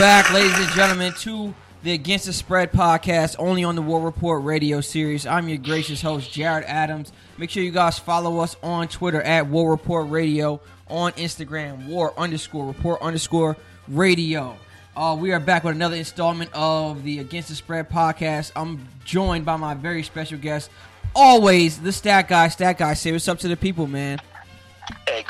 Back, ladies and gentlemen, to the Against the Spread podcast, only on the War Report radio series. I'm your gracious host, Jared Adams. Make sure you guys follow us on Twitter at War Report Radio, on Instagram, War underscore Report underscore Radio. Uh, we are back with another installment of the Against the Spread podcast. I'm joined by my very special guest, always the Stat Guy. Stat Guy, say what's up to the people, man.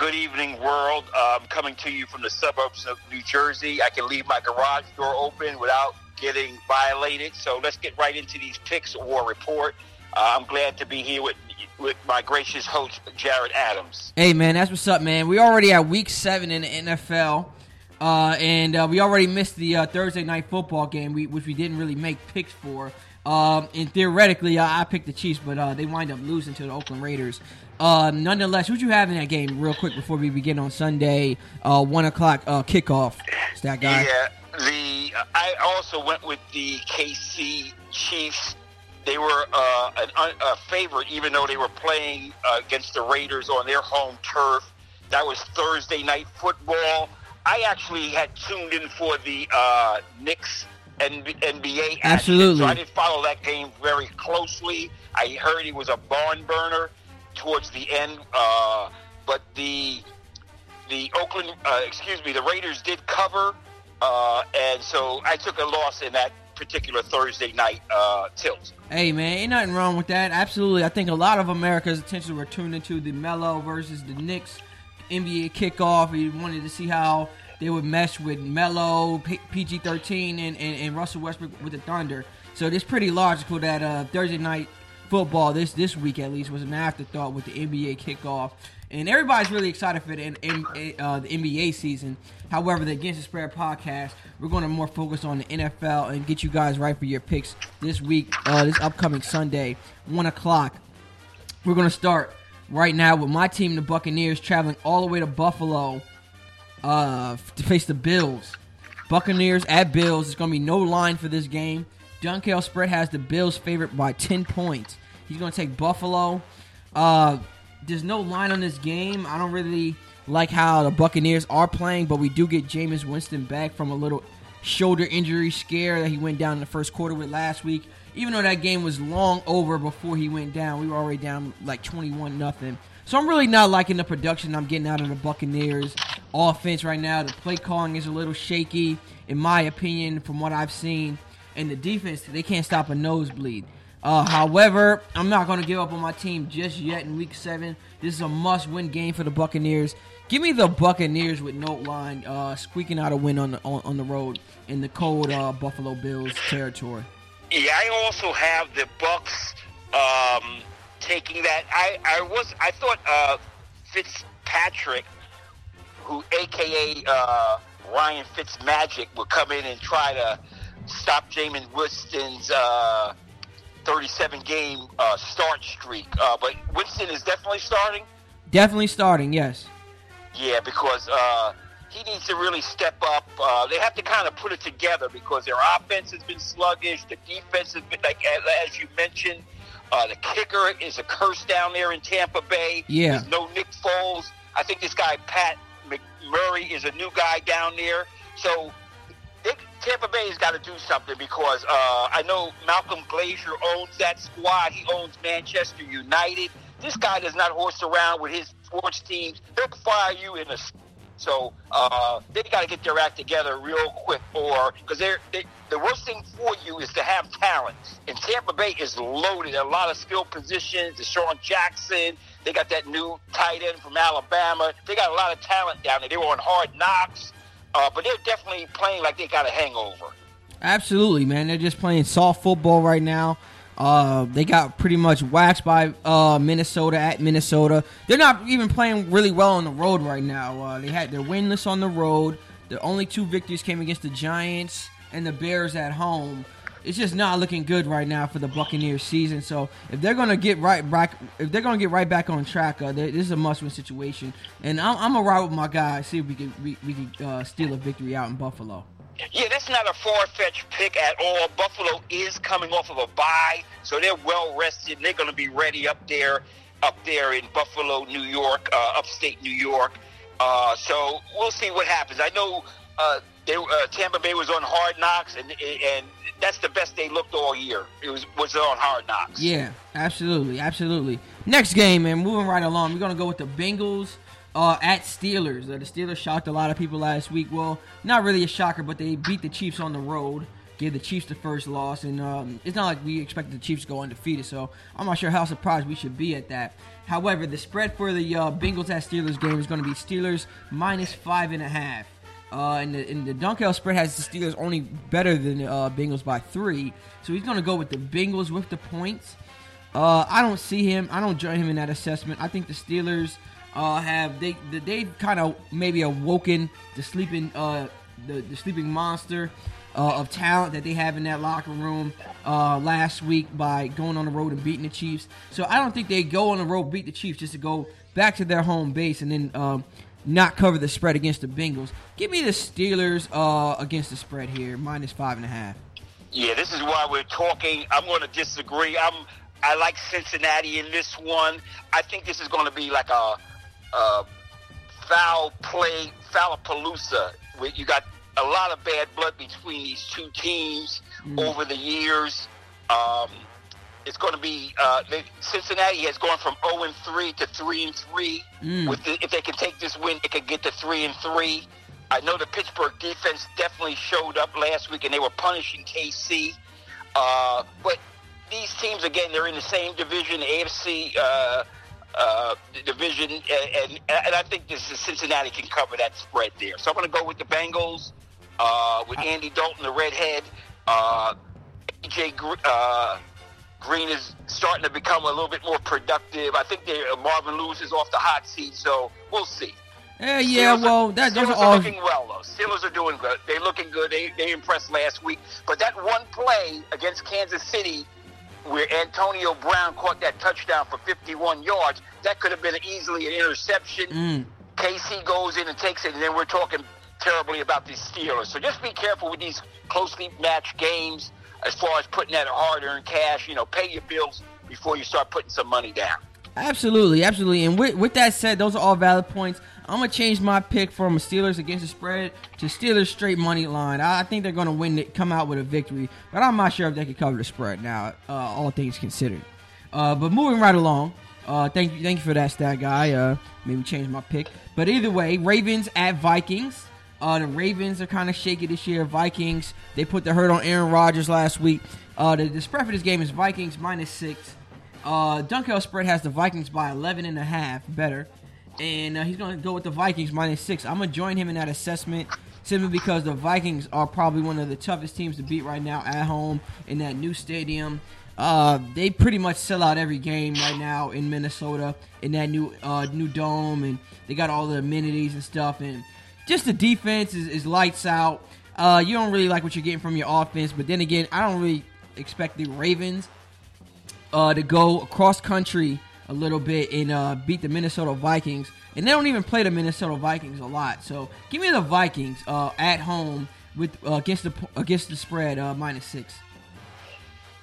Good evening, world. I'm coming to you from the suburbs of New Jersey. I can leave my garage door open without getting violated. So let's get right into these picks or report. Uh, I'm glad to be here with with my gracious host Jared Adams. Hey man, that's what's up, man. We already at week seven in the NFL, uh, and uh, we already missed the uh, Thursday night football game, we, which we didn't really make picks for. Um, and theoretically, I picked the Chiefs, but uh, they wind up losing to the Oakland Raiders. Uh, nonetheless, who'd you have in that game, real quick, before we begin on Sunday, uh, one o'clock uh, kickoff? Is that guy? Yeah, the I also went with the KC Chiefs. They were an, a favorite, even though they were playing against the Raiders on their home turf. That was Thursday night football. I actually had tuned in for the uh, Knicks NBA. Action, Absolutely. So I didn't follow that game very closely. I heard he was a barn burner towards the end, uh, but the the Oakland, uh, excuse me, the Raiders did cover, uh, and so I took a loss in that particular Thursday night uh, tilt. Hey man, ain't nothing wrong with that. Absolutely, I think a lot of America's attention were tuned into the Melo versus the Knicks NBA kickoff. We wanted to see how they would mesh with Melo, PG 13, and, and, and, Russell Westbrook with the Thunder. So it's pretty logical that uh, Thursday night football this this week at least was an afterthought with the NBA kickoff, and everybody's really excited for the, uh, the NBA season. However, the Against the Spread podcast, we're going to more focus on the NFL and get you guys right for your picks this week, uh, this upcoming Sunday, one o'clock. We're going to start right now with my team, the Buccaneers, traveling all the way to Buffalo uh, to face the Bills. Buccaneers at Bills. It's going to be no line for this game. Dunkel spread has the Bills favorite by 10 points. He's going to take Buffalo. Uh, there's no line on this game. I don't really like how the Buccaneers are playing, but we do get Jameis Winston back from a little shoulder injury scare that he went down in the first quarter with last week. Even though that game was long over before he went down, we were already down like 21 nothing. So I'm really not liking the production I'm getting out of the Buccaneers offense right now. The play calling is a little shaky, in my opinion, from what I've seen. And the defense, they can't stop a nosebleed. Uh, however, I'm not going to give up on my team just yet in Week Seven. This is a must-win game for the Buccaneers. Give me the Buccaneers with no line, uh, squeaking out a win on the on, on the road in the cold uh, Buffalo Bills territory. Yeah, I also have the Bucks um, taking that. I, I was I thought uh, Fitzpatrick, who AKA uh, Ryan Fitzmagic, would come in and try to stop Jameis Winston's uh, 37 game uh, start streak. Uh, but Winston is definitely starting. Definitely starting. Yes. Yeah, because uh, he needs to really step up. Uh, they have to kind of put it together because their offense has been sluggish. The defense has been, like as you mentioned, uh, the kicker is a curse down there in Tampa Bay. Yeah. There's no Nick Foles. I think this guy Pat McMurray is a new guy down there. So they, Tampa Bay has got to do something because uh, I know Malcolm Glazer owns that squad. He owns Manchester United. This guy does not horse around with his sports teams. He'll fire you in a so uh, they got to get their act together real quick, or because they're they, the worst thing for you is to have talent. And Tampa Bay is loaded, a lot of skill positions. DeSean Jackson, they got that new tight end from Alabama. They got a lot of talent down there. They were on hard knocks, uh, but they're definitely playing like they got a hangover. Absolutely, man. They're just playing soft football right now. Uh, they got pretty much waxed by uh, Minnesota at Minnesota. They're not even playing really well on the road right now. Uh, they had they're winless on the road. The only two victories came against the Giants and the Bears at home. It's just not looking good right now for the Buccaneers season. So if they're gonna get right back, if they're gonna get right back on track, uh, this is a must-win situation. And I'm, I'm gonna ride with my guys, see if we can we, we can uh, steal a victory out in Buffalo. Yeah, that's not a far fetched pick at all. Buffalo is coming off of a bye, so they're well rested. They're going to be ready up there, up there in Buffalo, New York, uh, upstate New York. Uh, so we'll see what happens. I know uh, they, uh, Tampa Bay was on Hard Knocks, and and that's the best they looked all year. It was was on Hard Knocks. Yeah, absolutely, absolutely. Next game, man. Moving right along, we're gonna go with the Bengals uh, at Steelers. Uh, the Steelers shocked a lot of people last week. Well, not really a shocker, but they beat the Chiefs on the road. Gave the Chiefs the first loss, and um, it's not like we expected the Chiefs to go undefeated. So I'm not sure how surprised we should be at that. However, the spread for the uh, Bengals at Steelers game is going to be Steelers minus five and a half. Uh, and, the, and the Dunkel spread has the Steelers only better than the uh, Bengals by three. So he's going to go with the Bengals with the points. Uh, I don't see him. I don't join him in that assessment. I think the Steelers uh, have they they've kind of maybe awoken the sleeping uh, the, the sleeping monster uh, of talent that they have in that locker room uh, last week by going on the road and beating the Chiefs. So I don't think they go on the road beat the Chiefs just to go back to their home base and then um, not cover the spread against the Bengals. Give me the Steelers uh, against the spread here, minus five and a half. Yeah, this is why we're talking. I'm going to disagree. I'm I like Cincinnati in this one. I think this is going to be like a, a foul play, foulapalooza. Where you got a lot of bad blood between these two teams mm. over the years. Um, it's going to be uh, they, Cincinnati has gone from 0 and 3 to three and three. Mm. With the, if they can take this win, it could get to three and three. I know the Pittsburgh defense definitely showed up last week, and they were punishing KC. Uh, but these teams again, they're in the same division, AFC uh, uh, the division, and, and I think this is Cincinnati can cover that spread there. So I'm going to go with the Bengals uh, with Andy Dalton, the redhead. Uh, AJ uh, Green is starting to become a little bit more productive. I think they, uh, Marvin Lewis is off the hot seat, so we'll see. Yeah, yeah. Steelers well, that those are are all. looking well though. Steelers are doing good. They're looking good. They they impressed last week. But that one play against Kansas City, where Antonio Brown caught that touchdown for 51 yards, that could have been easily an interception. Mm. KC goes in and takes it, and then we're talking terribly about these Steelers. So just be careful with these closely matched games as far as putting that hard-earned cash. You know, pay your bills before you start putting some money down. Absolutely, absolutely. And with, with that said, those are all valid points. I'm gonna change my pick from Steelers against the spread to Steelers straight money line. I think they're gonna win it, come out with a victory, but I'm not sure if they can cover the spread now. Uh, all things considered. Uh, but moving right along. Uh, thank you, thank you for that stat guy. Uh, maybe change my pick. But either way, Ravens at Vikings. Uh, the Ravens are kind of shaky this year. Vikings, they put the hurt on Aaron Rodgers last week. Uh, the, the spread for this game is Vikings minus six. Uh, Dunkel spread has the Vikings by 11 and a half, better. And uh, he's going to go with the Vikings minus six. I'm going to join him in that assessment simply because the Vikings are probably one of the toughest teams to beat right now at home in that new stadium. Uh, they pretty much sell out every game right now in Minnesota in that new uh, new dome, and they got all the amenities and stuff. And just the defense is, is lights out. Uh, you don't really like what you're getting from your offense, but then again, I don't really expect the Ravens uh, to go across country a little bit and uh, beat the Minnesota Vikings. And they don't even play the Minnesota Vikings a lot. So give me the Vikings uh, at home with uh, against the against the spread uh, minus six.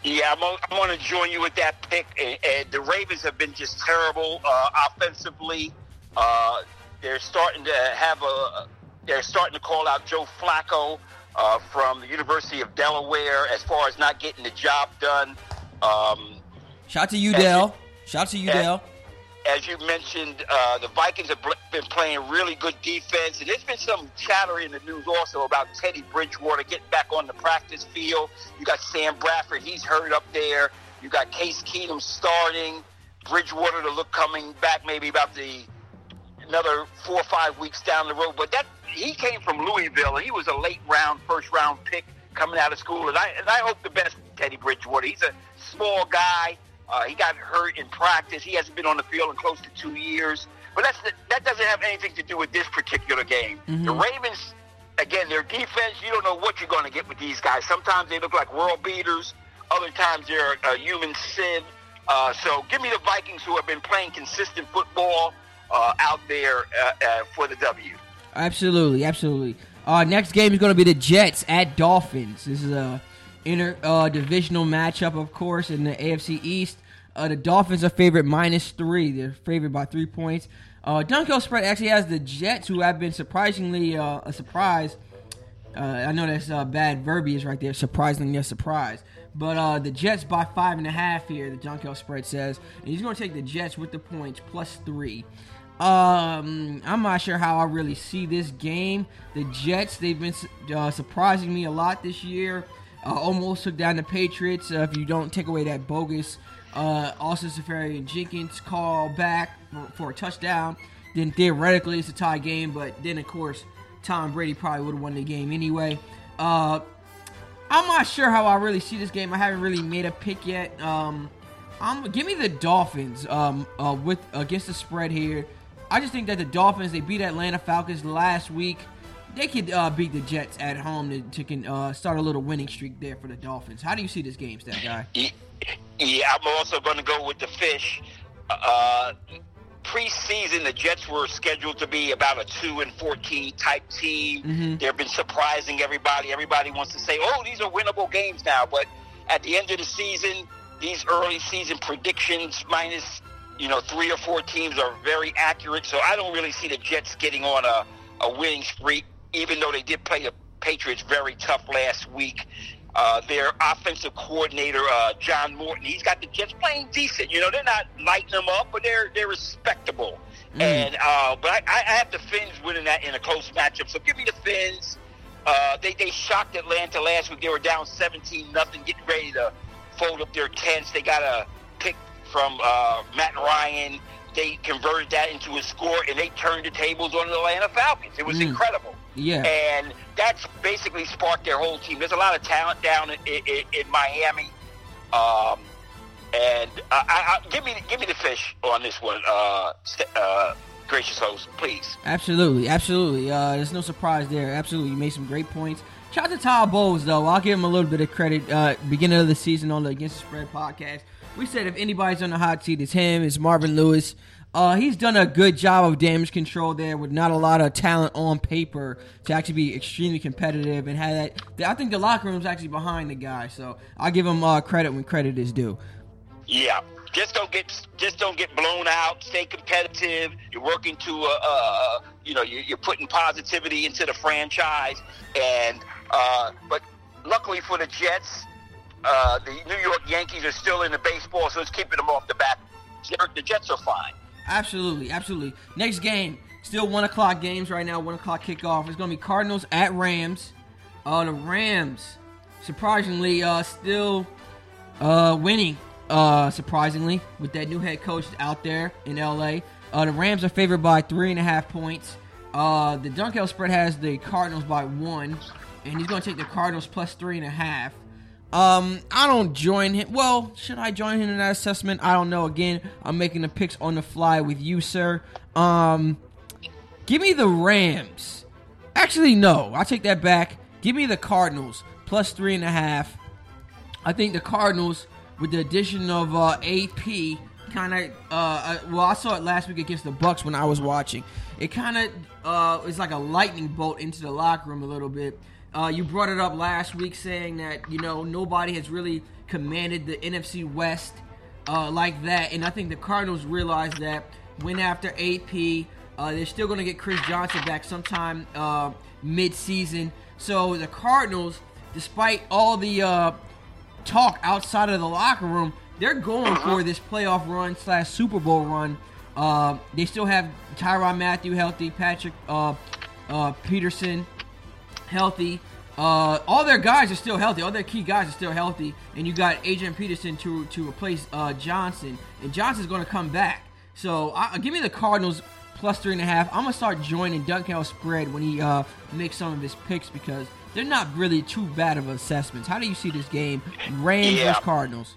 Yeah, I'm, I'm going to join you with that pick. And, and the Ravens have been just terrible uh, offensively. Uh, they're starting to have a. They're starting to call out Joe Flacco uh, from the University of Delaware as far as not getting the job done. Um, Shout to UDel. Shout out to UDel. As you mentioned, uh, the Vikings have been playing really good defense, and there's been some chatter in the news also about Teddy Bridgewater getting back on the practice field. You got Sam Bradford; he's hurt up there. You got Case Keenum starting. Bridgewater to look coming back maybe about the another four or five weeks down the road. But that he came from Louisville, he was a late round, first round pick coming out of school. And I and I hope the best Teddy Bridgewater. He's a small guy. Uh, he got hurt in practice. He hasn't been on the field in close to two years. But that's the, that doesn't have anything to do with this particular game. Mhm. The Ravens, again, their defense. You don't know what you're going to get with these guys. Sometimes they look like world beaters. Other times they're a human sieve. Uh, so give me the Vikings, who have been playing consistent football uh, out there uh, uh, for the W. Absolutely, absolutely. Uh, next game is going to be the Jets at Dolphins. This is a inter uh, divisional matchup, of course, in the AFC East. Uh, the Dolphins are favorite minus three. They're favored by three points. Uh, Dunkel spread actually has the Jets, who have been surprisingly uh, a surprise Uh, I know that's uh, bad verbiage right there. Surprisingly, a surprise. But uh, the Jets by five and a half here. The Dunkel spread says, and he's going to take the Jets with the points plus three. Um, I'm not sure how I really see this game. The Jets, they've been surprising me a lot this year. Uh, almost took down the Patriots. Uh, if you don't take away that bogus uh, Austin Seferian-Jenkins call back for, for, a touchdown, then theoretically it's a tie game. But then, of course, Tom Brady probably would have won the game anyway. Uh, I'm not sure how I really see this game. I haven't really made a pick yet. Um, I'm give me the Dolphins um, uh, with against the spread here. I just think that the Dolphins they beat Atlanta Falcons last week. They could uh, beat the Jets at home to, to can uh, start a little winning streak there for the Dolphins. How do you see this game, Stat Guy? Yeah, I'm also going to go with the fish. Uh, preseason, the Jets were scheduled to be about a two and fourteen type team. Mm-hmm. They've been surprising everybody. Everybody wants to say, "Oh, these are winnable games now," but at the end of the season, these early season predictions minus you know, three or four teams are very accurate. So I don't really see the Jets getting on a, a winning streak, even though they did play the Patriots very tough last week. Uh, their offensive coordinator, uh, John Morton, he's got the Jets playing decent. You know, they're not lighting them up, but they're they're respectable. Mm. And uh, but I, I have the Fins winning that in a close matchup. So give me the Fins. Uh, they they shocked Atlanta last week. They were down 17 nothing, getting ready to fold up their tents. They got a pick from uh, Matt Ryan. They converted that into a score, and they turned the tables on the Atlanta Falcons. It was mm. incredible. Yeah. And that's basically sparked their whole team. There's a lot of talent down in, in, in Miami. Um, and uh, I, I, give me give me the fish on this one, uh, uh, gracious host, please. Absolutely, absolutely. Uh, there's no surprise there. Absolutely, you made some great points. Shout out to Todd Bowles, though. I'll give him a little bit of credit. Uh, beginning of the season on the Against the Spread podcast, we said if anybody's on the hot seat, it's him. It's Marvin Lewis. Uh, he's done a good job of damage control there with not a lot of talent on paper to actually be extremely competitive and have that. I think the locker room's actually behind the guy, so I'll give him uh, credit when credit is due. Yeah, just don't get just don't get blown out. Stay competitive. You're working to a, a you know you're, putting positivity into the franchise, and uh, but luckily for the Jets, uh, the New York Yankees are still in the baseball, so it's keeping them off the back. The Jets are fine. Absolutely, absolutely. Next game, still one o'clock games right now. One o'clock kickoff. It's to be Cardinals at Rams. Uh, the Rams, surprisingly, uh, still uh, winning. Uh, surprisingly, with that new head coach out there in LA. Uh, the Rams are favored by three and a half points. Uh, the Dunkel spread has the Cardinals by one, and he's to take the Cardinals plus three and a half. Um, I don't join him. Well, should I join him in that assessment? I don't know. Again, I'm making the picks on the fly with you, sir. Um, give me the Rams. Actually, no. I take that back. Give me the Cardinals plus three and a half. I think the Cardinals, with the addition of uh, AP, kind of. Uh, uh, well, I saw it last week against the Bucks when I was watching. It kind of uh, is like a lightning bolt into the locker room a little bit. Uh, you brought it up last week saying that you know nobody has really commanded the NFC West uh, like that, and I think the Cardinals realized that. Went after AP. Uh, they're still going to get Chris Johnson back sometime uh, mid-season. So the Cardinals, despite all the uh, talk outside of the locker room, they're going for this playoff run slash Super Bowl run. Uh, they still have Tyrann Mathieu healthy, Patrick uh, uh, Peterson healthy. Uh, all their guys are still healthy. All their key guys are still healthy, and you got Adrian Peterson to to replace uh, Johnson, and Johnson's going to come back. So uh, give me the Cardinals plus three and a half. I'm gonna start joining Dunkel spread when he uh, makes some of his picks because they're not really too bad of assessments. How do you see this game, Rams yeah. versus Cardinals?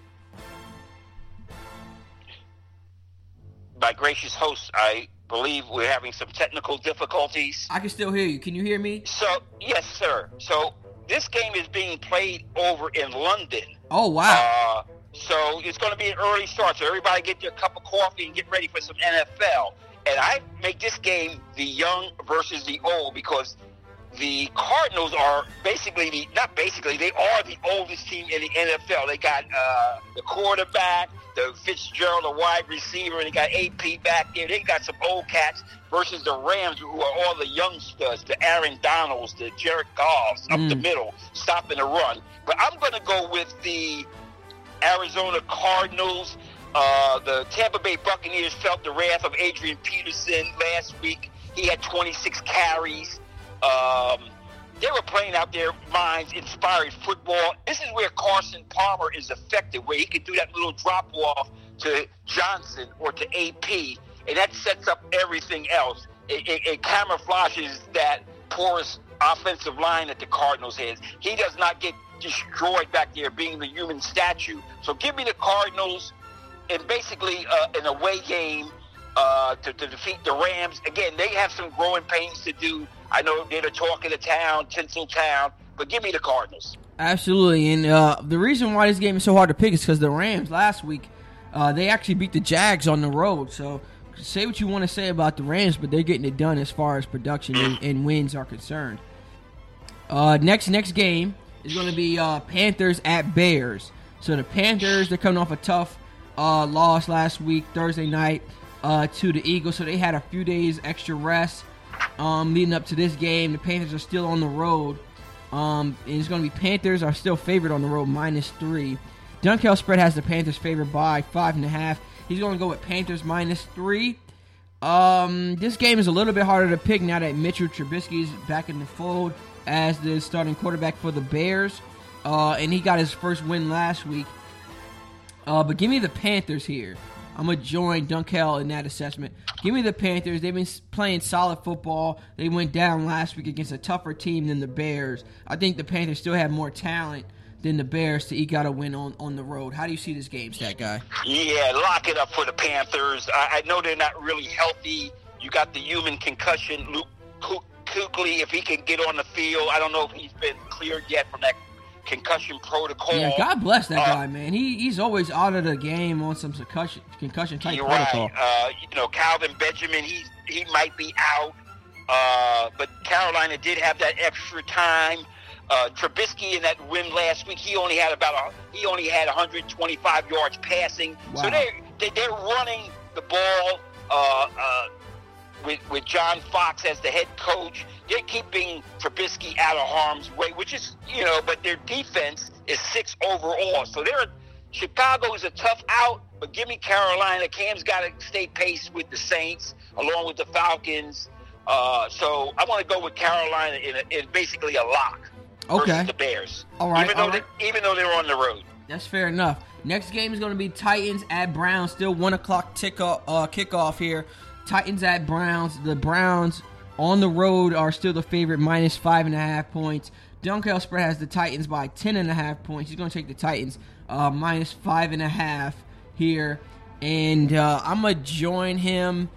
By gracious host, I believe we're having some technical difficulties. I can still hear you. Can you hear me? So, yes, sir. So, this game is being played over in London. Oh, wow. Uh, so, it's going to be an early start. So, everybody get their cup of coffee and get ready for some NFL. And I make this game the young versus the old because the Cardinals are basically the not basically they are the oldest team in the NFL. They got uh, the quarterback, the Fitzgerald, the wide receiver, and they got AP back there. They got some old cats versus the Rams, who are all the youngsters, the Aaron Donalds, the Jared Goffs up the middle, stopping the run. But I'm going to go with the Arizona Cardinals. Uh, the Tampa Bay Buccaneers felt the wrath of Adrian Peterson last week. He had 26 carries. Um, they were playing out their minds, inspired football. This is where Carson Palmer is effective, where he can do that little drop off to Johnson or to AP, and that sets up everything else. It, it, it camouflages that porous offensive line that the Cardinals has. He does not get destroyed back there, being the human statue. So give me the Cardinals and basically uh, an away game uh, to, to defeat the Rams. Again, they have some growing pains to do. I know they're the talk of the town, Tinsel Town, but give me the Cardinals. Absolutely, and uh, the reason why this game is so hard to pick is because the Rams last week uh, they actually beat the Jags on the road. So say what you want to say about the Rams, but they're getting it done as far as production and, and wins are concerned. Uh, next next game is going to be uh, Panthers at Bears. So the Panthers they're coming off a tough uh, loss last week Thursday night uh, to the Eagles, so they had a few days extra rest um, leading up to this game. The Panthers are still on the road. Um, and it's going to be Panthers are still favored on the road, minus three. Dunkel spread has the Panthers favored by five and a half. He's going to go with Panthers minus three. Um, this game is a little bit harder to pick now that Mitchell Trubisky is back in the fold as the starting quarterback for the Bears. Uh, and he got his first win last week. Uh, but give me the Panthers here. I'm gonna join Dunkel in that assessment. Give me the Panthers. They've been playing solid football. They went down last week against a tougher team than the Bears. I think the Panthers still have more talent than the Bears to eke out a win on, on the road. How do you see this game, stat guy? Yeah, lock it up for the Panthers. I, I know they're not really healthy. You got the human concussion. Luke Kuechly, if he can get on the field, I don't know if he's been cleared yet from that concussion protocol. Yeah, God bless that uh, guy, man. He he's always out of the game on some concussion concussion type you're protocol. Right. Uh, you know, Kelvin Benjamin, he he might be out, uh, but Carolina did have that extra time. Uh, Trubisky in that win last week, he only had about a, he only had 125 yards passing. Wow. So they, they they're running the ball. Uh, uh, with, with John Fox as the head coach. They're keeping Trubisky out of harm's way, which is, you know, but their defense is six overall. So they're Chicago is a tough out, but give me Carolina. Cam's got to stay pace with the Saints along with the Falcons. Uh, so I want to go with Carolina in, a, in basically a lock okay. versus the Bears. All right. Even though, right. They, even though they're on the road. That's fair enough. Next game is going to be Titans at Browns. Still one o'clock tick uh, kickoff here. Titans at Browns. The Browns on the road are still the favorite, minus five and a half points. Dunkel spread has the Titans by ten and a half points. He's going to take the Titans uh, minus five and a half here, and uh, I'm gonna join him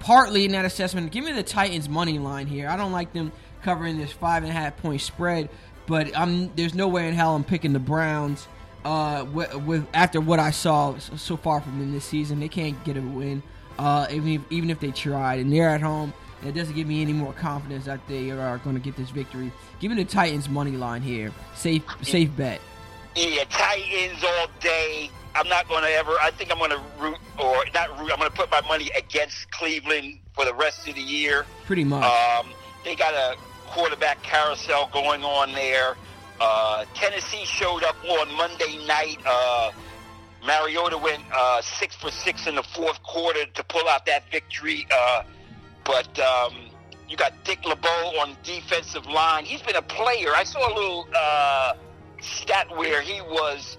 partly in that assessment. Give me the Titans money line here. I don't like them covering this five and a half point spread, but I'm there's no way in hell I'm picking the Browns. Uh, with, with after what I saw so far from them this season, they can't get a win uh, even if, even if they tried, and they're at home. It doesn't give me any more confidence that they are going to get this victory. Give me the Titans money line here. Safe safe bet. Yeah, Titans all day. I'm not going to ever. I think I'm going to root or not root. I'm going to put my money against Cleveland for the rest of the year. Pretty much. Um, they got a quarterback carousel going on there. Uh, Tennessee showed up on Monday night. Uh, Mariota went uh, six for six in the fourth quarter to pull out that victory. Uh, but um, you got Dick LeBeau on defensive line. He's been a player. I saw a little uh, stat where he was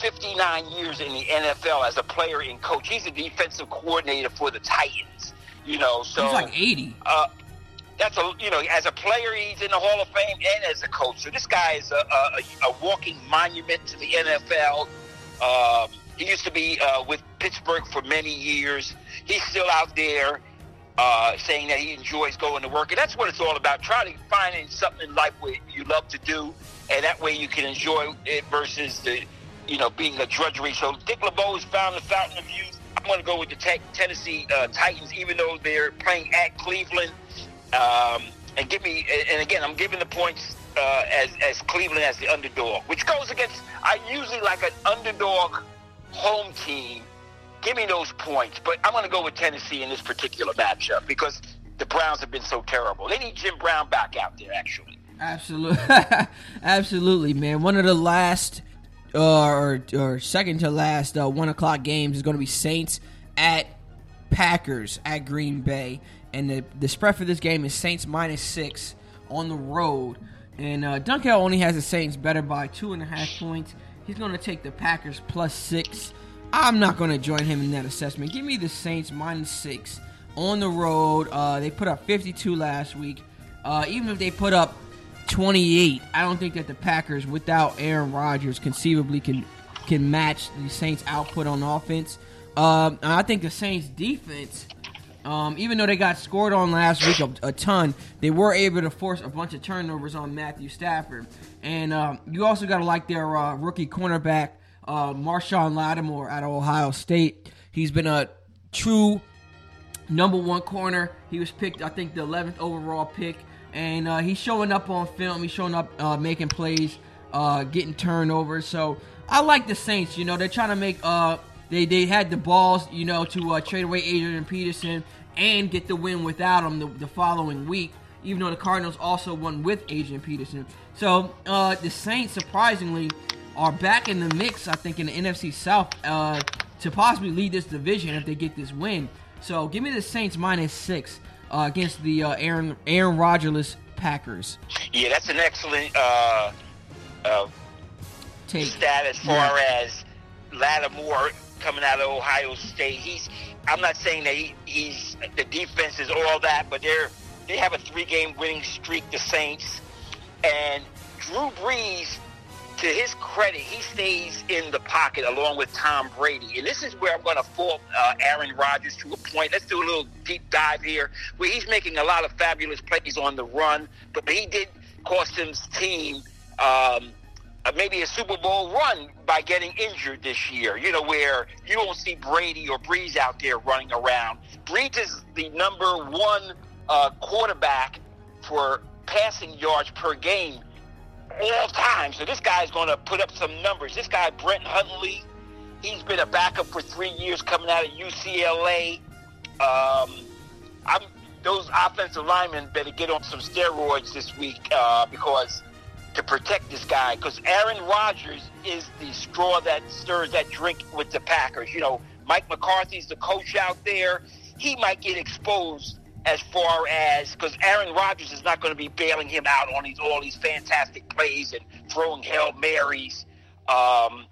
59 years in the NFL as a player and coach. He's a defensive coordinator for the Titans. You know, so he's like 80. Uh, that's a you know as a player he's in the Hall of Fame and as a coach. So this guy is a, a, a walking monument to the NFL. Um, he used to be uh, with Pittsburgh for many years. He's still out there uh, saying that he enjoys going to work, and that's what it's all about. Try to find something in life where you love to do, and that way you can enjoy it versus the, you know, being a drudgery. So Dick LeBeau has found the fountain of youth. I'm going to go with the te- Tennessee uh, Titans, even though they're playing at Cleveland. Um, and give me. And again, I'm giving the points uh, as as Cleveland as the underdog, which goes against. I usually like an underdog home team. Give me those points, but I'm going to go with Tennessee in this particular matchup because the Browns have been so terrible. They need Jim Brown back out there, actually. Absolutely, absolutely, man. One of the last, uh, or or second to last, uh, one o'clock games is going to be Saints at Packers at Green Bay, and the the spread for this game is Saints minus six on the road. And uh, Dunkel only has the Saints better by two and a half points. He's going to take the Packers plus six. I'm not going to join him in that assessment. Give me the Saints minus six on the road. Uh, they put up 52 last week. Uh, even if they put up 28, I don't think that the Packers, without Aaron Rodgers, conceivably can can match the Saints' output on offense. Um, I think the Saints' defense, um, even though they got scored on last week a, a, ton, they were able to force a bunch of turnovers on Matthew Stafford. And um, you also got to like their uh, rookie cornerback, uh, Marshon Lattimore out of Ohio State. He's been a true number one corner. He was picked, I think, the 11th overall pick. And uh, he's showing up on film. He's showing up uh, making plays, uh, getting turnovers. So I like the Saints. You know, they're trying to make. Uh, they they had the balls, you know, to uh, trade away Adrian Peterson and get the win without him the, the following week. Even though the Cardinals also won with Adrian Peterson. So uh, the Saints, surprisingly, are back in the mix. I think in the NFC South to possibly lead this division if they get this win. So give me the Saints minus six uh, against the uh, Aaron Aaron Rodgerless Packers. Yeah, that's an excellent uh, uh, Take. stat as far yeah. as Lattimore coming out of Ohio State. He's I'm not saying that he, he's the defense is all that, but they're they have a three game winning streak. The Saints and Drew Brees to his credit, he stays in the pocket along with Tom Brady. And this is where I'm going to fault uh, Aaron Rodgers to a point. Let's do a little deep dive here, where he's making a lot of fabulous plays on the run, but he did cost his team um, uh, maybe a Super Bowl run by getting injured this year. You know, where you don't see Brady or Brees out there running around. Brees is the number one uh, quarterback for passing yards per game all time. So this guy's going to put up some numbers. This guy, Brett Hundley, he's been a backup for three years coming out of UCLA. Um, I'm, those offensive linemen better get on some steroids this week uh, because to protect this guy. Because Aaron Rodgers is the straw that stirs that drink with the Packers. You know, Mike McCarthy's the coach out there. He might get exposed as far as because Aaron Rodgers is not going to be bailing him out on these all these fantastic plays and throwing hail marys. Um,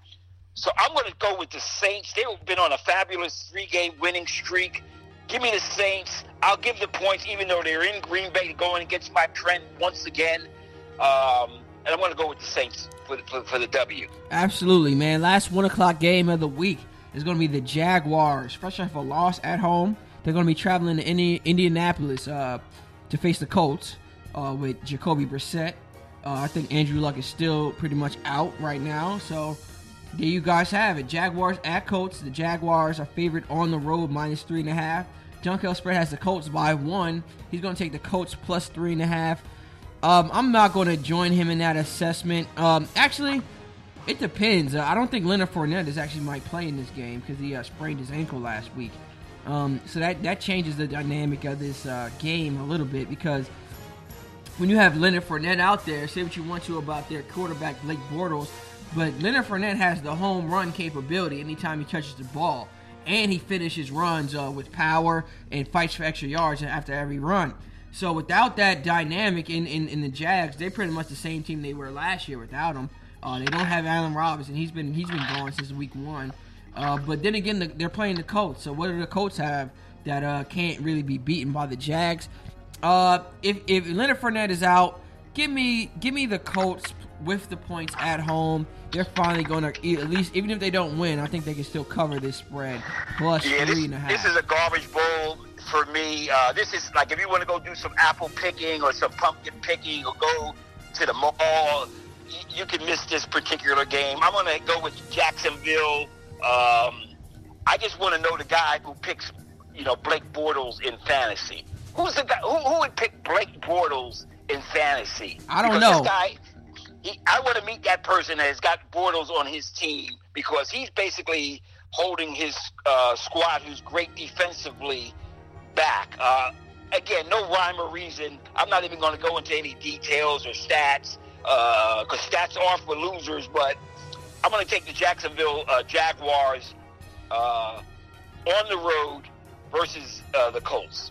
so I'm going to go with the Saints. They've been on a fabulous three-game winning streak. Give me the Saints. I'll give the points, even though they're in Green Bay, going against my trend once again. Um, and I'm going to go with the Saints for the, for, for the W. Absolutely, man. Last one o'clock game of the week is going to be the Jaguars, fresh off a loss at home they're going to be traveling to Indi- Indianapolis uh, to face the Colts uh, with Jacoby Brissett. Uh, I think Andrew Luck is still pretty much out right now. So there you guys have it. Jaguars at Colts. The Jaguars are favored on the road minus three and a half. Dunkel spread has the Colts by one. He's going to take the Colts plus three and a half. Um, I'm not going to join him in that assessment. Um, actually, it depends. Uh, I don't think Leonard Fournette is actually might play in this game because he uh, sprained his ankle last week. Um, so that that changes the dynamic of this uh, game a little bit because when you have Leonard Fournette out there, say what you want to about their quarterback Blake Bortles, but Leonard Fournette has the home run capability anytime he touches the ball, and he finishes runs uh, with power and fights for extra yards after every run. So without that dynamic in, in, in the Jags, they're pretty much the same team they were last year without him. Uh, they don't have Allen Robinson; he's been he's been gone since week one. Uh, but then again, the, they're playing the Colts. So what do the Colts have that uh, can't really be beaten by the Jags? Uh, if if Leonard Fournette is out, give me give me the Colts with the points at home. They're finally going to at least even if they don't win, I think they can still cover this spread plus yeah, three this, and a half. This is a garbage bowl for me. Uh, this is like if you want to go do some apple picking or some pumpkin picking or go to the mall, you, you can miss this particular game. I'm going to go with Jacksonville um, I just want to know the guy who picks, you know, Blake Bortles in fantasy. Who's the guy? Who, who would pick Blake Bortles in fantasy? I don't Because know. This guy, he, I want to meet that person that has got Bortles on his team because he's basically holding his uh, squad, who's great defensively, back. Uh, again, no rhyme or reason. I'm not even going to go into any details or stats because stats are for losers. But I'm going to take the Jacksonville uh, Jaguars uh, on the road versus uh, the Colts.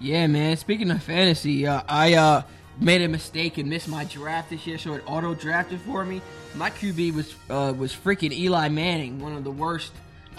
Yeah, man. Speaking of fantasy, uh, I uh, made a mistake and missed my draft this year, so it auto drafted for me. My QB was uh, was freaking Eli Manning, one of the worst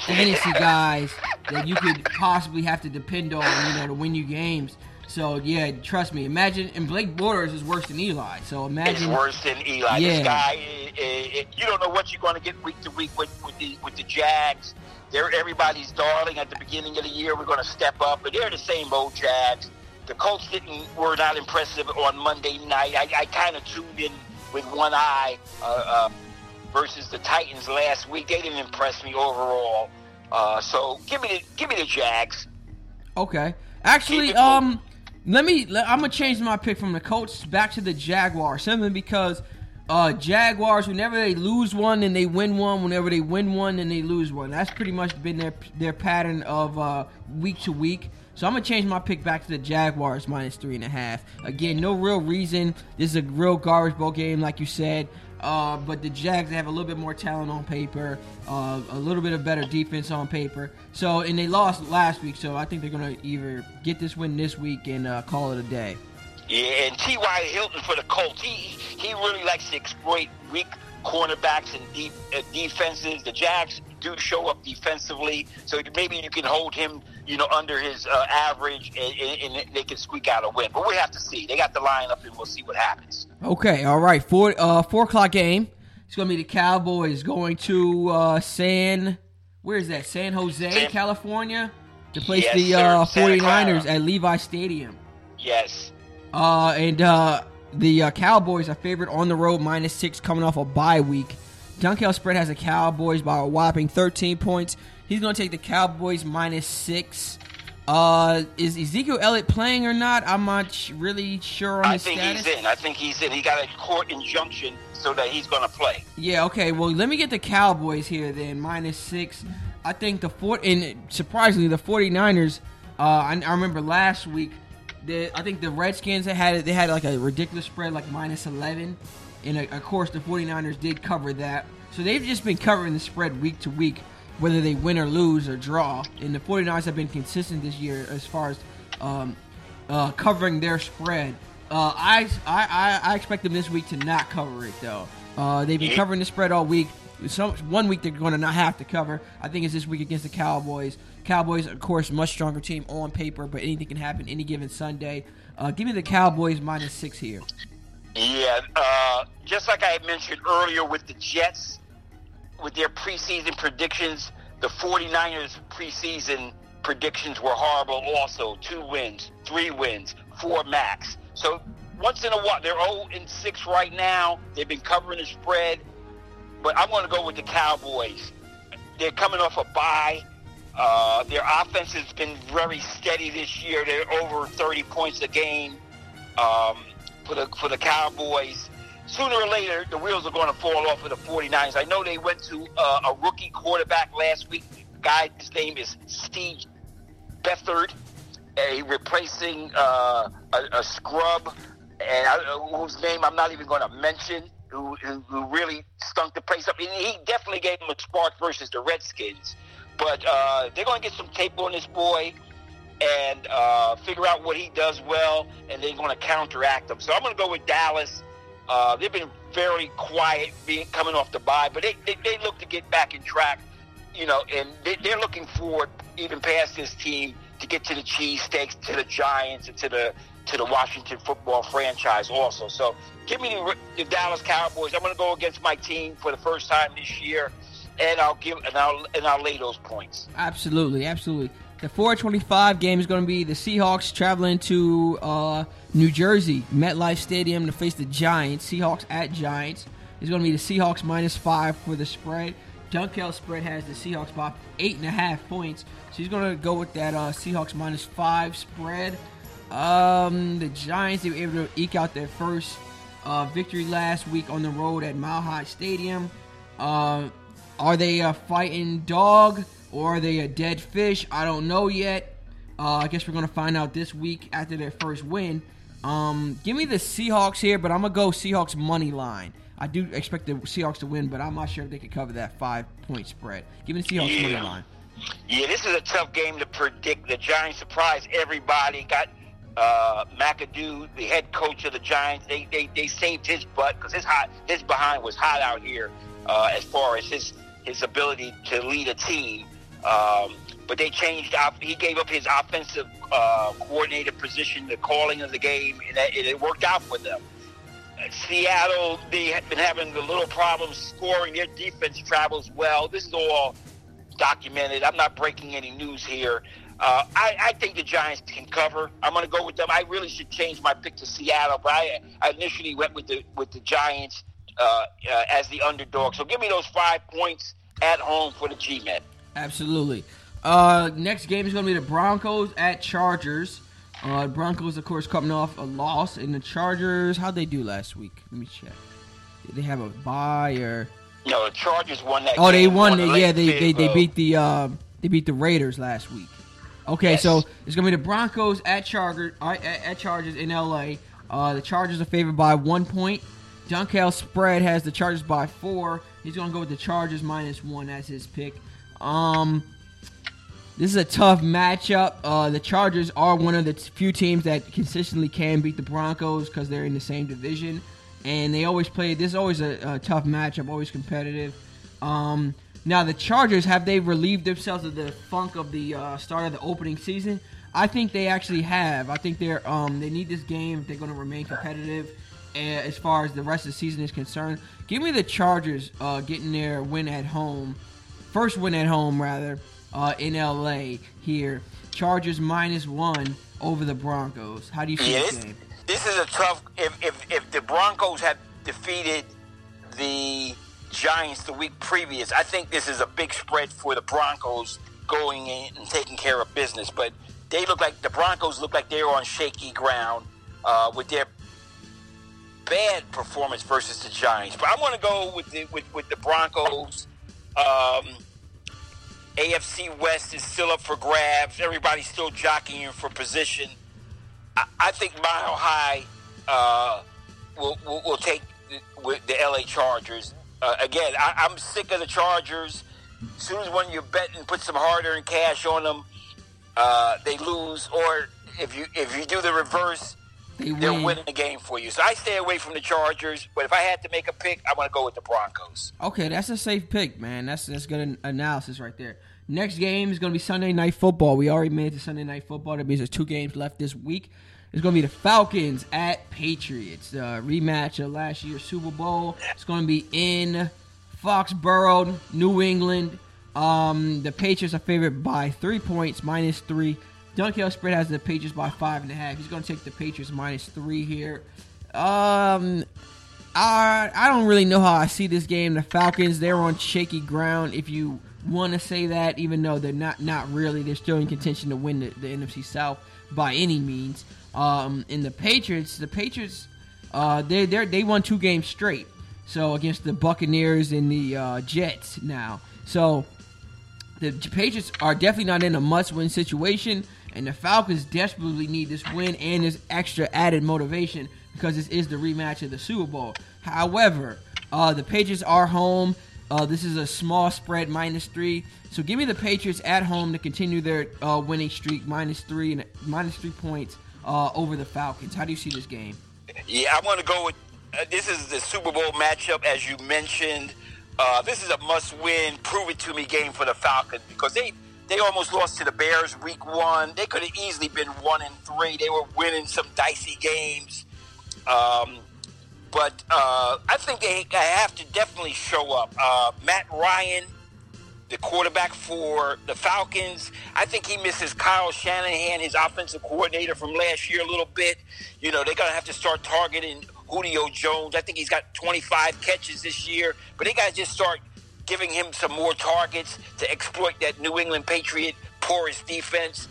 fantasy guys that you could possibly have to depend on, you know, to win you games. So yeah, trust me. Imagine, and Blake Bortles is worse than Eli. So imagine, It's worse than Eli. Yeah. This guy, eh, eh, eh, you don't know what you're going to get week to week with, with the with the Jags. They're everybody's darling at the beginning of the year. We're going to step up, but they're the same old Jags. The Colts didn't were not impressive on Monday night. I, I kind of tuned in with one eye uh, uh, versus the Titans last week. They didn't impress me overall. Uh, so give me the give me the Jags. Okay. Actually, um, let me. Let, I'm gonna change my pick from the Colts back to the Jaguars simply because uh, Jaguars, whenever they lose one, and they win one. Whenever they win one, and they lose one. That's pretty much been their their pattern of uh, week to week. So I'm gonna change my pick back to the Jaguars minus three and a half. Again, no real reason. This is a real garbage bowl game, like you said. Uh, but the Jags have a little bit more talent on paper, uh, a little bit of better defense on paper. So and they lost last week, so I think they're gonna either get this win this week and uh, call it a day. Yeah, and T.Y. Hilton for the Colts, he he really likes to exploit weak cornerbacks and deep uh, defenses. The Jags do show up defensively, so maybe you can hold him, you know, under his uh, average, and, and, they can squeak out a win. But we have to see. They got the lineup, and we'll see what happens. Okay, all right. Four uh four o'clock game. It's gonna be the Cowboys going to uh San where is that? San Jose, San- California to place Yes, the uh Santa 49ers at Levi Stadium. Yes. Uh and uh the uh, Cowboys are favored on the road minus six coming off a bye week. Dunkel spread has the Cowboys by a whopping 13 points. He's going to take the Cowboys minus six. Uh, is Ezekiel Elliott playing or not? I'm not really sure on his I think status. he's in. I think he's in. He got a court injunction so that he's going to play. Yeah, okay. Well, let me get the Cowboys here then, minus six. I think the four and surprisingly the 49ers, uh I, I remember last week the I think the Redskins they had they had like a ridiculous spread like minus 11 and uh, of course the 49ers did cover that. So they've just been covering the spread week to week whether they win or lose or draw. And the 49ers have been consistent this year as far as um, uh, covering their spread. Uh, I, I, I- expect them this week to not cover it though. Uh, they've been covering the spread all week. Some one week they're going to not have to cover. I think it's this week against the Cowboys. Cowboys, of course, much stronger team on paper, but anything can happen any given Sunday. Uh, give me the Cowboys minus six here. Yeah, uh, just like I had mentioned earlier with the Jets, with their preseason predictions, the 49ers preseason predictions were horrible also. Two wins, three wins, four max. So once in a while, they're 0 and 6 right now. They've been covering the spread, but I'm going to go with the Cowboys. They're coming off a bye. Uh, their offense has been very steady this year. They're over 30 points a game um, for the for the Cowboys. Sooner or later, the wheels are going to fall off for the 49ers. I know they went to uh, a rookie quarterback last week. The guy, his name is Steve Beathard, a replacing uh, a, a scrub, and I, whose name I'm not even going to mention, who, who, who really stunk the place up. And he definitely gave them a spark versus the Redskins. But uh, they're going to get some tape on this boy and uh, figure out what he does well, and they're going to counteract him. So I'm going to go with Dallas. Uh, they've been very quiet, being coming off the bye, but they, they, they look to get back in track, you know, and they, they're looking forward even past this team to get to the cheesesteaks, to the Giants, and to the to the Washington football franchise also. So give me the, the Dallas Cowboys. I'm going to go against my team for the first time this year, and I'll give and I'll and I'll lay those points. Absolutely, absolutely. The 425 game is going to be the Seahawks traveling to uh, New Jersey, MetLife Stadium to face the Giants. Seahawks at Giants. It's going to be the Seahawks minus five for the spread. Dunkel spread has the Seahawks by eight and a half points. So he's going to go with that uh, Seahawks minus five spread. Um, the Giants they were able to eke out their first uh, victory last week on the road at Mile High Stadium. Uh, are they a fighting dog or are they a dead fish? I don't know yet. Uh, I guess we're gonna find out this week after their first win. Um, give me the Seahawks here, but I'm gonna go Seahawks money line. I do expect the Seahawks to win, but I'm not sure if they can cover that five point spread. Give me the Seahawks Yeah. money line. Yeah, this is a tough game to predict. The Giants surprised everybody. Got uh, McAdoo, the head coach of the Giants. They they, they saved his butt because his hot his behind was hot out here uh, as far as his his ability to lead a team. Um, but they changed. Op- he gave up his offensive uh, coordinator position, the calling of the game, and it worked out for them. Seattle, they had been having a little problems scoring. Their defense travels well. This is all documented. I'm not breaking any news here. Uh, I, I think the Giants can cover. I'm going to go with them. I really should change my pick to Seattle, but I, I initially went with the with the Giants uh, uh, as the underdog. So give me those five points at home for the G-men. Absolutely. Uh, next game is going to be the Broncos at Chargers. Uh, Broncos, of course, coming off a loss, and the Chargers. How'd they do last week? Let me check. Did they have a bye or? No, the Chargers won that. Oh, they won. yeah, they, they they beat the uh, they beat the Raiders last week. Okay, Yes. so it's gonna be the Broncos at Chargers uh, at, at Chargers in LA. Uh, the Chargers are favored by one point. Dunkel spread has the Chargers by four. He's gonna go with the Chargers minus one as his pick. Um, this is a tough matchup. Uh, the Chargers are one of the few teams that consistently can beat the Broncos because they're in the same division, and they always play. This is always a, a tough matchup, always competitive. Um, now the Chargers have they relieved themselves of the funk of the uh, start of the opening season? I think they actually have. I think they're um, they need this game if they're going to remain competitive. Uh, as far as the rest of the season is concerned, give me the Chargers uh, getting their win at home, first win at home rather, uh, in LA here. Chargers minus one over the Broncos. How do you see Yeah, this this is a tough. If, if if the Broncos had defeated the Giants the week previous, I think this is a big spread for the Broncos going in and taking care of business. But they look like the Broncos look like they're on shaky ground uh, with their bad performance versus the Giants. But I'm going to go with the with, with the Broncos. Um, AFC West is still up for grabs. Everybody's still jockeying for position. I, I think Mile High uh, will, will will take the, with the LA Chargers. Uh, again, I, I'm sick of the Chargers. As soon as when you bet and put some hard-earned cash on them, uh, they lose. Or if you if you do the reverse, They they're win. winning the game for you. So I stay away from the Chargers. But if I had to make a pick, I want to go with the Broncos. Okay, that's a safe pick, man. That's that's good analysis right there. Next game is going to be Sunday Night Football. We already made it to Sunday Night Football. That means there's two games left this week. It's going to be the Falcons at Patriots. The rematch of last year's Super Bowl. It's going to be in Foxborough, New England. Um, the Patriots are favored by three points, minus three. Dunkel spread has the Patriots by five and a half. He's going to take the Patriots minus three here. Um, I I don't really know how I see this game. The Falcons they're on shaky ground. If you want to say that, even though they're not not really, they're still in contention to win the, the NFC South by any means. Um, in the Patriots, the Patriots uh, they they they won two games straight. So against the Buccaneers and the uh, Jets now. So the Patriots are definitely not in a must-win situation, and the Falcons desperately need this win and this extra added motivation because this is the rematch of the Super Bowl. However, uh, the Patriots are home. Uh, this is a small spread, minus three. So give me the Patriots at home to continue their uh, winning streak, minus three and minus three points uh, over the Falcons. How do you see this game? Yeah, I'm going to go with uh, this is the Super Bowl matchup, as you mentioned. Uh, this is a must-win, prove-it-to-me game for the Falcons because they they almost lost to the Bears week one. They could have easily been one and three. They were winning some dicey games, um, but uh, I think they have to definitely show up. Uh, Matt Ryan the quarterback for the Falcons. I think he misses Kyle Shanahan, his offensive coordinator from last year, a little bit. You know, they're going to have to start targeting Julio Jones. I think he's got 25 catches this year, but they got to just start giving him some more targets to exploit that New England Patriot porous defense.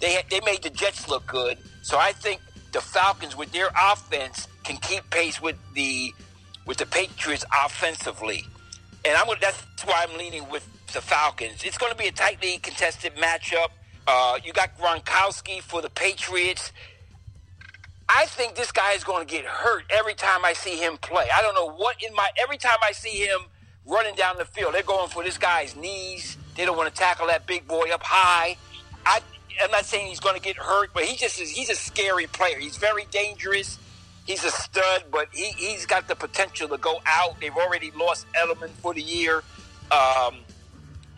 they they made the Jets look good. So I think the Falcons with their offense can keep pace with the with the Patriots offensively, and I'm that's why I'm leaning with the Falcons. It's going to be a tightly contested matchup. Uh, you got Gronkowski for the Patriots. I think this guy is going to get hurt every time I see him play. I don't know what in my every time I see him running down the field, they're going for this guy's knees. They don't want to tackle that big boy up high. I I'm not saying he's going to get hurt, but he just is, he's a scary player. He's very dangerous. He's a stud, but he, he's got the potential to go out. They've already lost Edelman for the year. Um,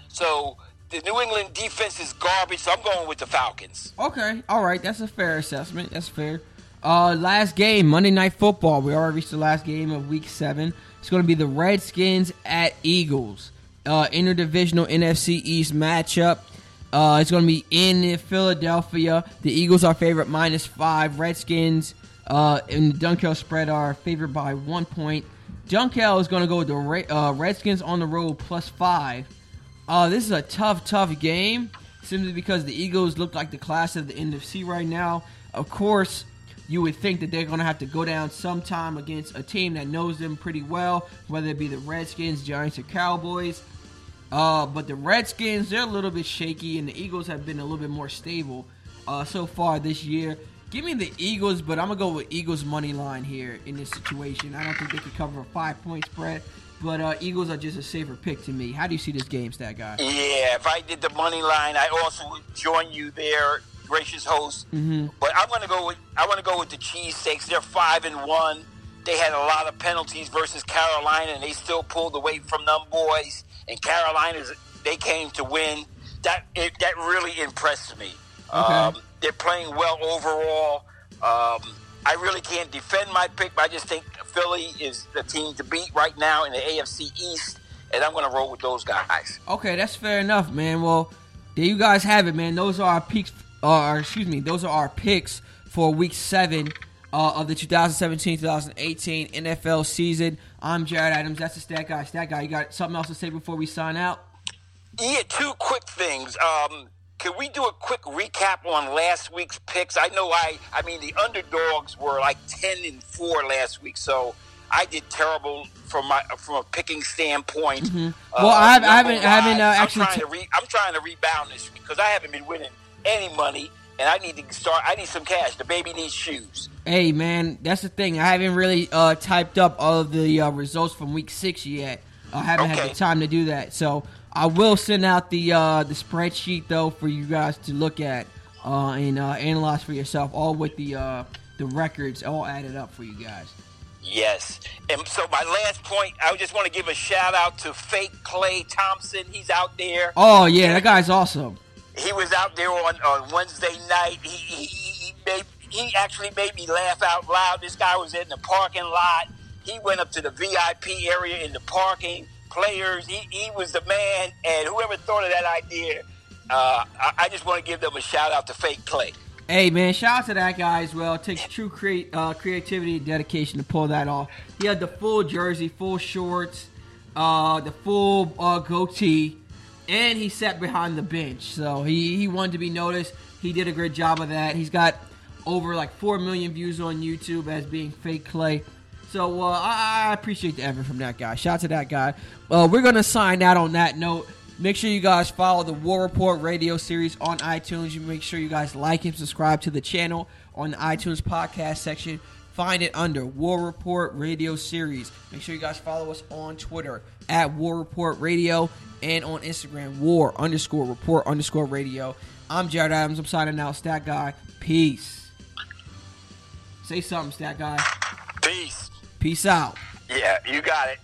so the New England defense is garbage, so I'm going with the Falcons. Okay, all right, that's a fair assessment. That's fair. Uh, last game, Monday Night Football. We already reached the last game of Week Seven. It's going to be the Redskins at Eagles. Uh, interdivisional NFC East matchup. Uh, it's going to be in Philadelphia. The Eagles are favorite minus five. Redskins uh, in the Dunkel spread are favored by one point. Dunkel is going to go with the uh, Redskins on the road plus five. Uh, this is a tough, tough game simply because the Eagles look like the class of the NFC right now. Of course, you would think that they're going to have to go down sometime against a team that knows them pretty well, whether it be the Redskins, Giants, or Cowboys. Uh, but the Redskins, they're a little bit shaky, and the Eagles have been a little bit more stable uh, so far this year. Give me the Eagles, but I'm gonna go with Eagles money line here in this situation. I don't think they could cover a five point spread, but uh, Eagles are just a safer pick to me. How do you see this game, stat guy? Yeah, if I did the money line, I also would join you there, gracious host. Mm-hmm. But I'm gonna go with I want to go with the cheese steaks. They're five and one. They had a lot of penalties versus Carolina, and they still pulled away from them boys. And Carolina's they came to win. That it, that really impressed me. Okay. Um, they're playing well overall. Um, I really can't defend my pick, but I just think Philly is the team to beat right now in the AFC East, and I'm going to roll with those guys. Okay, that's fair enough, man. Well, there you guys have it, man. Those are our picks. Uh, excuse me, those are our picks for Week Seven uh, of the 2017-2018 NFL season. I'm Jared Adams. That's the stat guy. Stat guy, you got something else to say before we sign out? Yeah, two quick things. Um, can we do a quick recap on last week's picks? I know I, I mean, the underdogs were like ten and four last week, so I did terrible from my from a picking standpoint. Mm-hmm. Well, I, have, I haven't, I haven't uh, actually. I'm trying, to re, I'm trying to rebound this because I haven't been winning any money, and I need to start. I need some cash. The baby needs shoes. Hey, man, that's the thing. I haven't really uh, typed up all of the uh, results from week six yet. I haven't Okay. had the time to do that, so I will send out the uh, the spreadsheet though for you guys to look at uh, and uh, analyze for yourself, all with the uh, the records all added up for you guys. Yes. And so my last point, I just want to give a shout out to Fake Klay Thompson. He's out there. Oh yeah, that guy's awesome. He was out there on, on Wednesday night. He, he, he, made, he actually made me laugh out loud. This guy was in the parking lot. He went up to the VIP area in the parking. Players, he, he was the man. And whoever thought of that idea, uh, I, I just want to give them a shout out to Fake Klay. Hey man, shout out to that guy as well. It takes true create, uh, creativity and dedication to pull that off. He had the full jersey, full shorts, uh, the full uh, goatee, and he sat behind the bench. So he, he wanted to be noticed. He did a great job of that. He's got over like four million views on YouTube as being fake Klay. So uh, I, I appreciate the effort from that guy. Shout out to that guy. Uh, we're gonna sign out on that note. Make sure you guys follow the War Report radio series on iTunes. You make sure you guys like and subscribe to the channel on the iTunes podcast section. Find it under War Report Radio Series. Make sure you guys follow us on Twitter at War Report Radio and on Instagram War underscore Report underscore Radio. I'm Jared Adams. I'm signing out. Stat Guy. Peace. Say something, Stat Guy. Peace. Peace out. Yeah, you got it.